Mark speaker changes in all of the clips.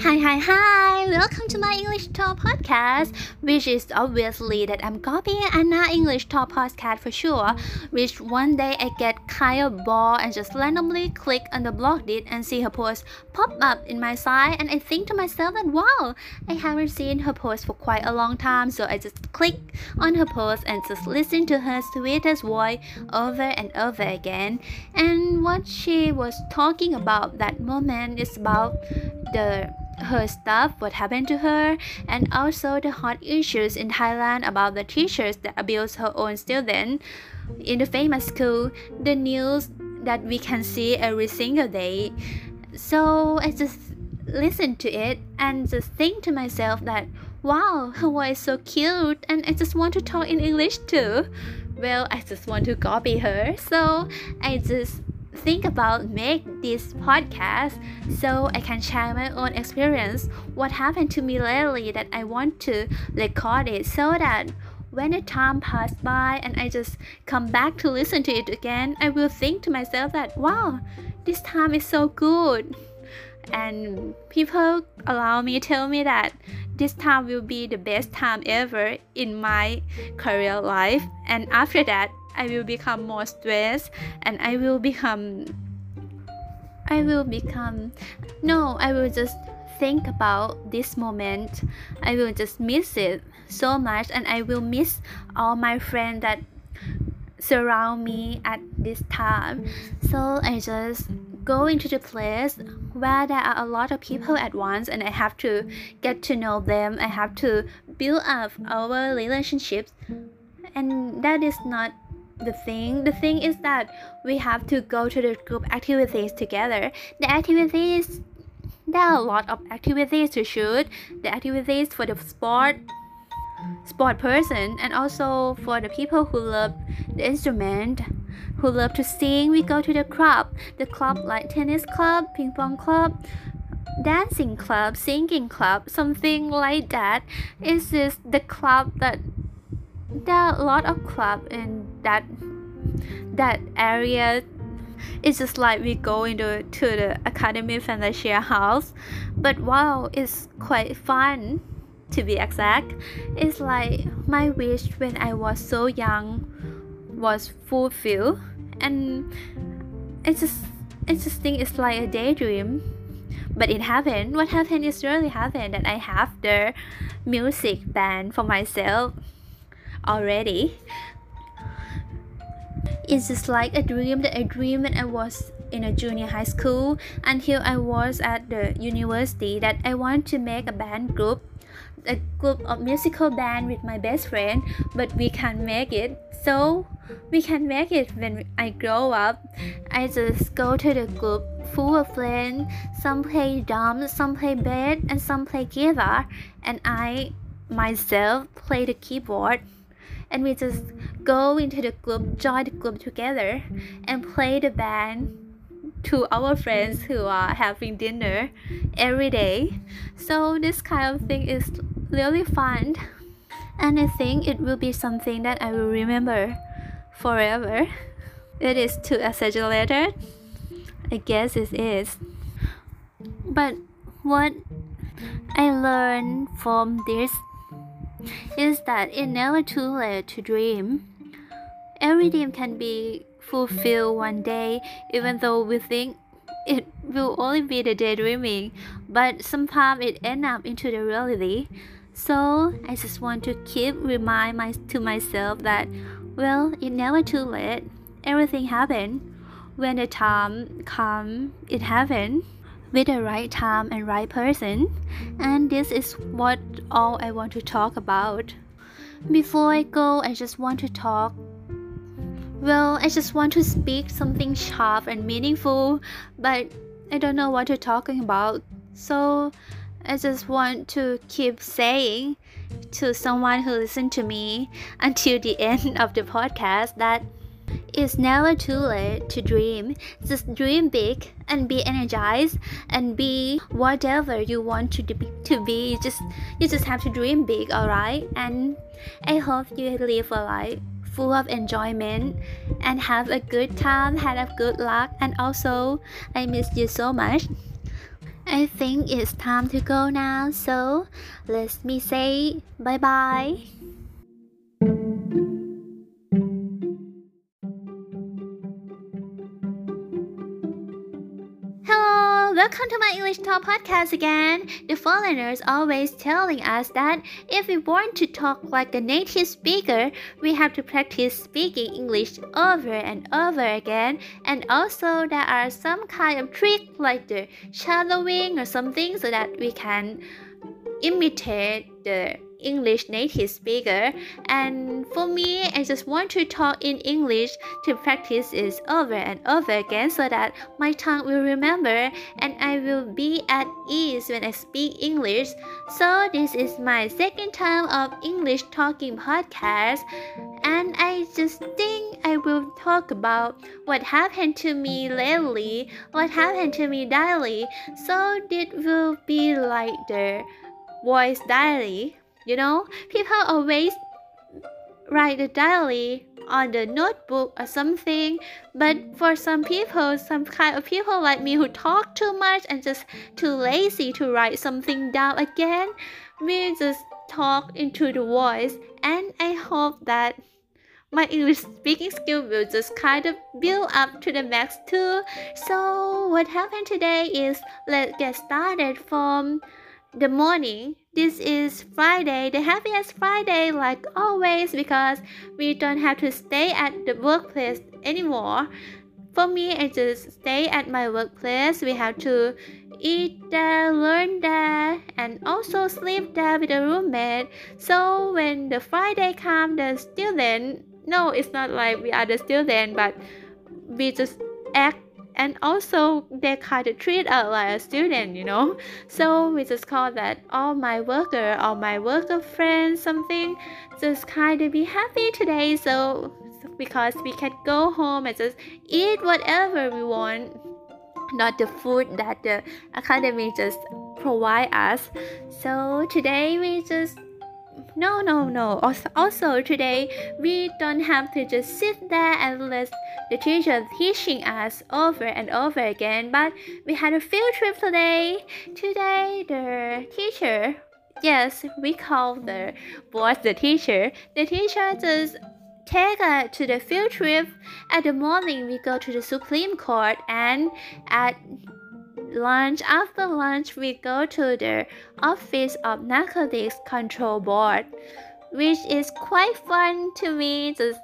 Speaker 1: Hi, hi, hi! Welcome to my English Talk podcast, which is obviously that I'm copying Anna English Talk podcast for sure. Which one day I get kind of bored and just randomly click on the blog it and see her post pop up in my side, and I think to myself that wow, I haven't seen her post for quite a long time, so I just click on her post and just listen to her sweetest voice over and over again. And what she was talking about that moment is about the her stuff, what happened to her, and also the hot issues in Thailand about the teachers that abuse her own student in the famous school, the news that we can see every single day. So I just listen to it and just think to myself that wow, her voice is so cute, and I just want to talk in English too. Well, I just want to copy her, so I just think about make this podcast so I can share my own experience. What happened to me lately that I want to record it so that when the time passed by and I just come back to listen to it again I will think to myself that wow this time is so good. And people allow me tell me that this time will be the best time ever in my career life. And after that I will become more stressed and I will become I will become no I will just think about this moment. I will just miss it so much and I will miss all my friends that surround me at this time. So I just go into the place where there are a lot of people at once and I have to get to know them. I have to build up our relationships. And that is not the thing. The thing is that we have to go to the group activities together. The activities there are a lot of activities to shoot. The activities for the sport sport person and also for the people who love the instrument who love to sing. We go to the club. The club like tennis club ping pong club dancing club singing club something like that. Is this the club that there are a lot of club in that that area. It's just like we go into to the academy fantasia house. But wow it's quite fun to be exact. It's like my wish when i was so young was fulfilled. And it's just i just it's like a daydream. But it happened. What happened is really happened. That i have the music band for myself already. It's just like a dream that I dreamed when I was in a junior high school until I was at the university that I want to make a band group a group of musical band with my best friend but we can't make it. So we can make it when I grow up. I just go to the group full of friends. Some play drums some play bass and some play guitar. And I myself play the keyboard and we just go into the group, join the group together, and play the band to our friends who are having dinner every day. So this kind of thing is really fun, and I think it will be something that I will remember forever. It is too exaggerated. I guess it is. But what I learned from this is that it's never too late to dream. Every dream can be fulfilled one day, even though we think it will only be the daydreaming, but sometimes it ends up into the reality. So I just want to keep remind my, to myself that, well, it's never too late. Everything happens. When the time come, it happens with the right time and right person. And this is what all I want to talk about. Before I go, I just want to talk. Well, I just want to speak something sharp and meaningful, but I don't know what to talking about. So I just want to keep saying to someone who listen to me until the end of the podcast that it's never too late to dream. Just dream big and be energized and be whatever you want to be. To be. You just you just have to dream big, alright? And I hope you live a life full of enjoyment and have a good time, have a good luck, and also I miss you so much. I think it's time to go now, so let me say bye bye. Welcome to my English Talk podcast again. The foreigners always telling us that if we want to talk like a native speaker, we have to practice speaking English over and over again. And also there are some kind of trick like the shadowing or something so that we can imitate the English native speaker and for me I just want to talk in English to practice it over and over again so that my tongue will remember and I will be at ease when I speak English. So this is my second time of English talking podcast and I just think I will talk about what happened to me lately, what happened to me daily. So it will be like the voice diary. You know, people always write a diary on the notebook or something. But for some people, some kind of people like me who talk too much and just too lazy to write something down again, we just talk into the voice. And I hope that my English speaking skill will just kind of build up to the max too. So what happened today is let's get started from the morning. This is Friday, the happiest Friday, like always, because we don't have to stay at the workplace anymore. For me, I just stay at my workplace. We have to eat there, learn there, and also sleep there with a roommate. So when the Friday comes, the student, no, it's not like we are the student, but we just act and also they kind of treat us like a student you know? So we just call that all my worker or my worker friends something just kind of be happy today. So because we can go home and just eat whatever we want not the food that the academy just provide us. So today we just no no no. Also, today we don't have to just sit there and let the teacher teaching us over and over again but we had a field trip today. Today the teacher yes we call the boss the teacher. The teacher just take us to the field trip. At the morning we go to the supreme court and at lunch. After lunch, we go to the Office of Narcotics Control Board, which is quite fun to me. Just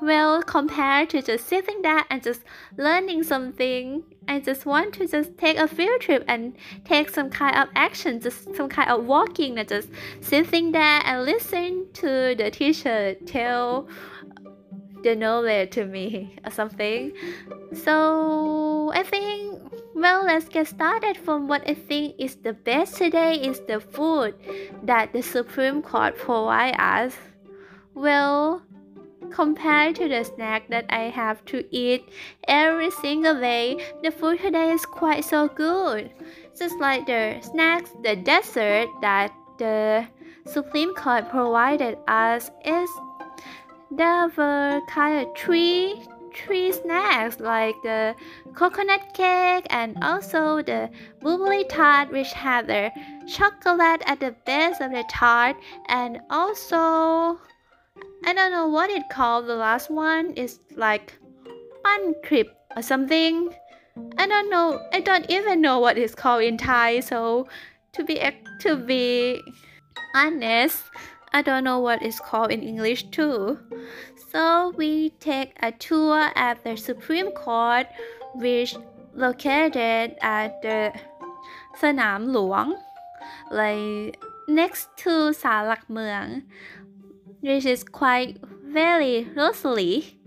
Speaker 1: well compared to just sitting there and just learning something. I just want to just take a field trip and take some kind of action, just some kind of walking and just sitting there and listen to the teacher tell the knowledge to me or something. So I think well let's get started from what I think is the best today is the food that the Supreme Court provide us. Well compared to the snack that I have to eat every single day, the food today is quite so good. Just like the snacks, the dessert that the Supreme Court provided us is there were kind three snacks like the coconut cake and also the blueberry tart which had the chocolate at the base of the tart and also I don't know what it called the last one is like pan crib or something I don't know I don't even know what it's called in Thai so to be to be honest I don't know what it's called in English too. So we take a tour at the Supreme Court, which located at the Sanam Luang, like next to Salak Muang, which is quite very lovely.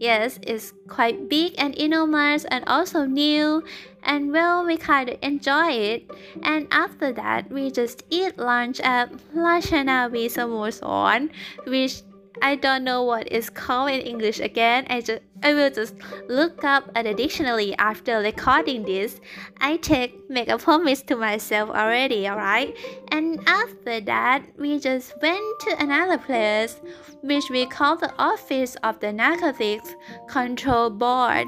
Speaker 1: Yes, it's quite big and enormous and also new and well we kind of enjoy it and after that we just eat lunch at La Chana Samusorn which I don't know what is called in English again. I just I will just look up at the dictionary after recording this. I take make a promise to myself already, alright? And after that, we just went to another place, which we call the Office of the Narcotics Control Board.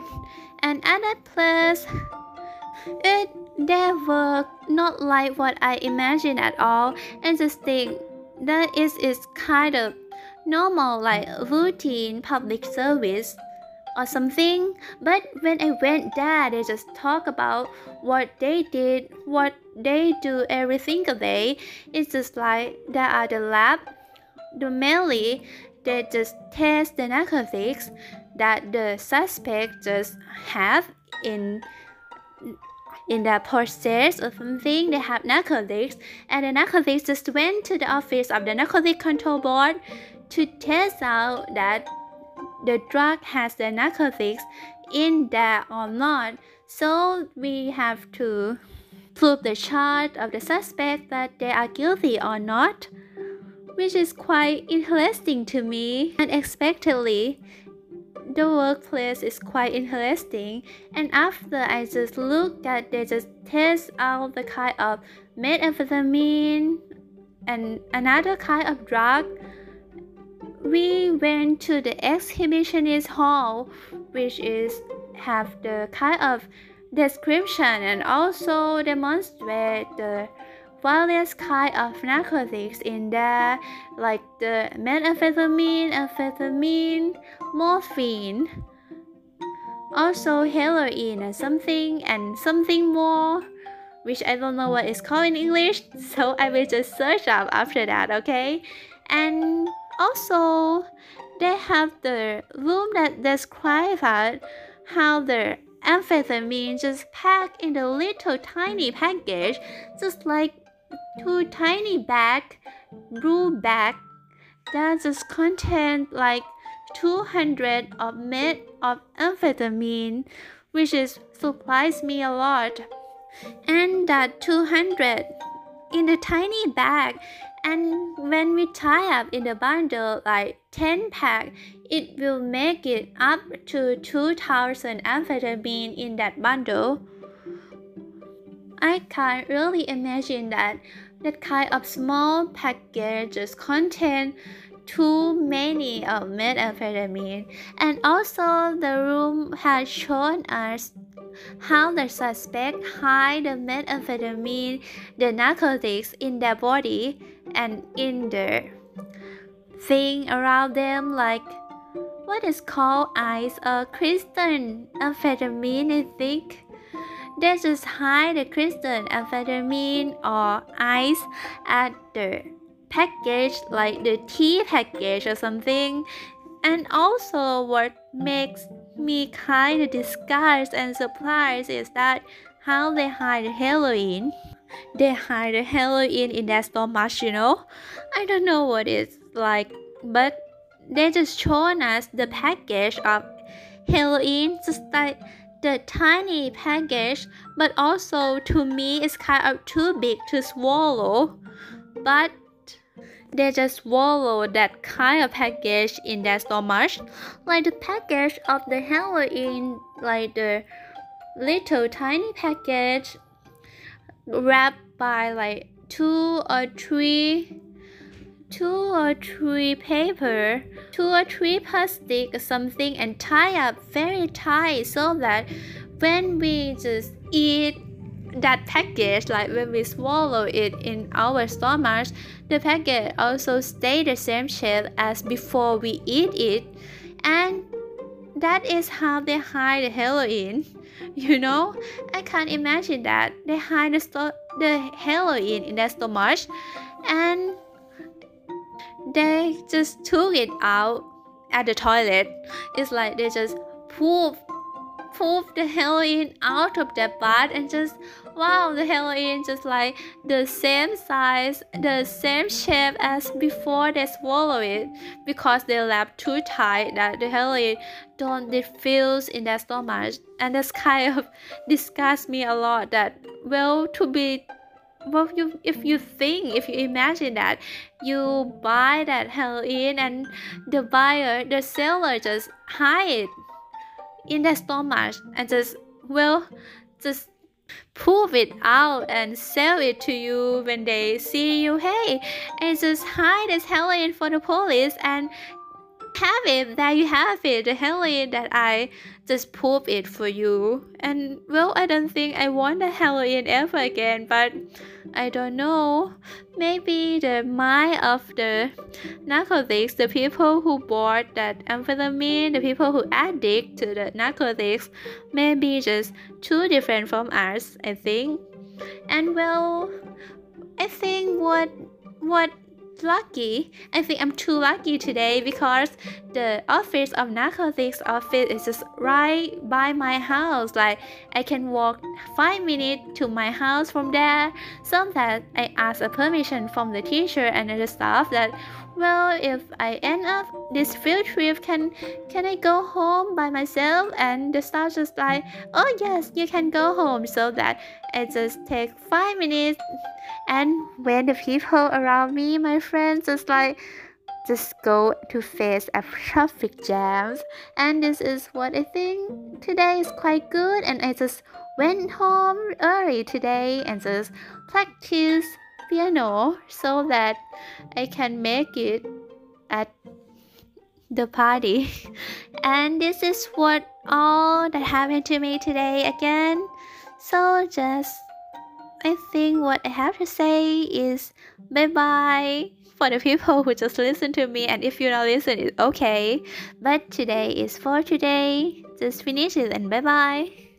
Speaker 1: And at that place, It they were not like what I imagined at all, and just think that is is kind of normal like routine public service or something. But when I went there, they just talk about what they did, what they do every single day. It's just like there are the lab, the mainly they just test the narcotics that the suspect just have in in the process or something they have narcotics and the narcotics just went to the office of the narcotic control board to test out that the drug has the narcotics in there or not. So we have to prove the charge of the suspect that they are guilty or not, which is quite interesting to me. Unexpectedly, the workplace is quite interesting and after I just look at they just test out the kind of methamphetamine and another kind of drug we went to the exhibitionist hall, which is have the kind of description and also demonstrate the various kind of narcotics in there, like the methamphetamine, amphetamine, morphine, also heroin and something and something more which I don't know what it's called in English, so I will just search up after that, okay? And also, they have the room that describes how the amphetamine just packed in a little tiny package, just like two tiny bag, blue bag that just contain like 200 of met of amphetamine, which is surprised me a lot. And that 200 in the tiny bag and when we tie up in the bundle like 10 pack, it will make it up to 2000 amphetamine in that bundle. I can't really imagine that that kind of small packages contain too many of methamphetamine. And also the room has shown us how the suspect hide the methamphetamine, the narcotics in their body and in the thing around them like what is called ice or crystal amphetamine I think. They just hide the crystal amphetamine or ice at the package like the tea package or something and also what makes me kind of disgusted and surprised is that how they hide the heroin. They hide the heroin in their stomach, you know. I don't know what it's like, but they just shown us the package of heroin, just like the tiny package, but also to me it's kind of too big to swallow. But they just swallow that kind of package in their stomach, like the package of the heroin, like the little tiny package wrapped by like two or three two or three paper, two or three plastic something and tie up very tight so that when we just eat that package, like when we swallow it in our stomach, the package also stay the same shape as before we eat it, and that is how they hide the heroin. You know, I can't imagine that they hide the, the heroin in their stomach, and they just took it out at the toilet. It's like they just poop pulled the heroin out of their butt and just wow the heroin just like the same size the same shape as before they swallow it because they lap too tight that the heroin don't diffuse in their stomach. And that's kind of disgusts me a lot that well to be well you if you think if you imagine that you buy that heroin and the buyer the seller just hide in their stomach and just well just prove it out and sell it to you when they see you. Hey and just hide this Helen for the police and have it. There you have it. Halloween that I just poop it for you. And well, I don't think I want a Halloween ever again, but I don't know. Maybe the mind of the narcotics, the people who bought that amphetamine, the people who addict to the narcotics, maybe just too different from us, I think. And well, I think what what lucky. I think I'm too lucky today because the office of narcotics office is just right by my house. Like I can walk five minutes to my house from there. So that I ask a permission from the teacher and the staff that well if I end up this field trip can can I go home by myself? And the staff just like oh yes you can go home so that it just take five minutes. And when the people around me, my friends, just like just go to face a traffic jams. And this is what I think. Today is quite good and I just went home early today and just practice piano so that I can make it at the party. And this is what all that happened to me today again. So just I think what I have to say is bye bye for the people who just listen to me. And if you don't listen it's okay. But today is for today. Just finish it and bye bye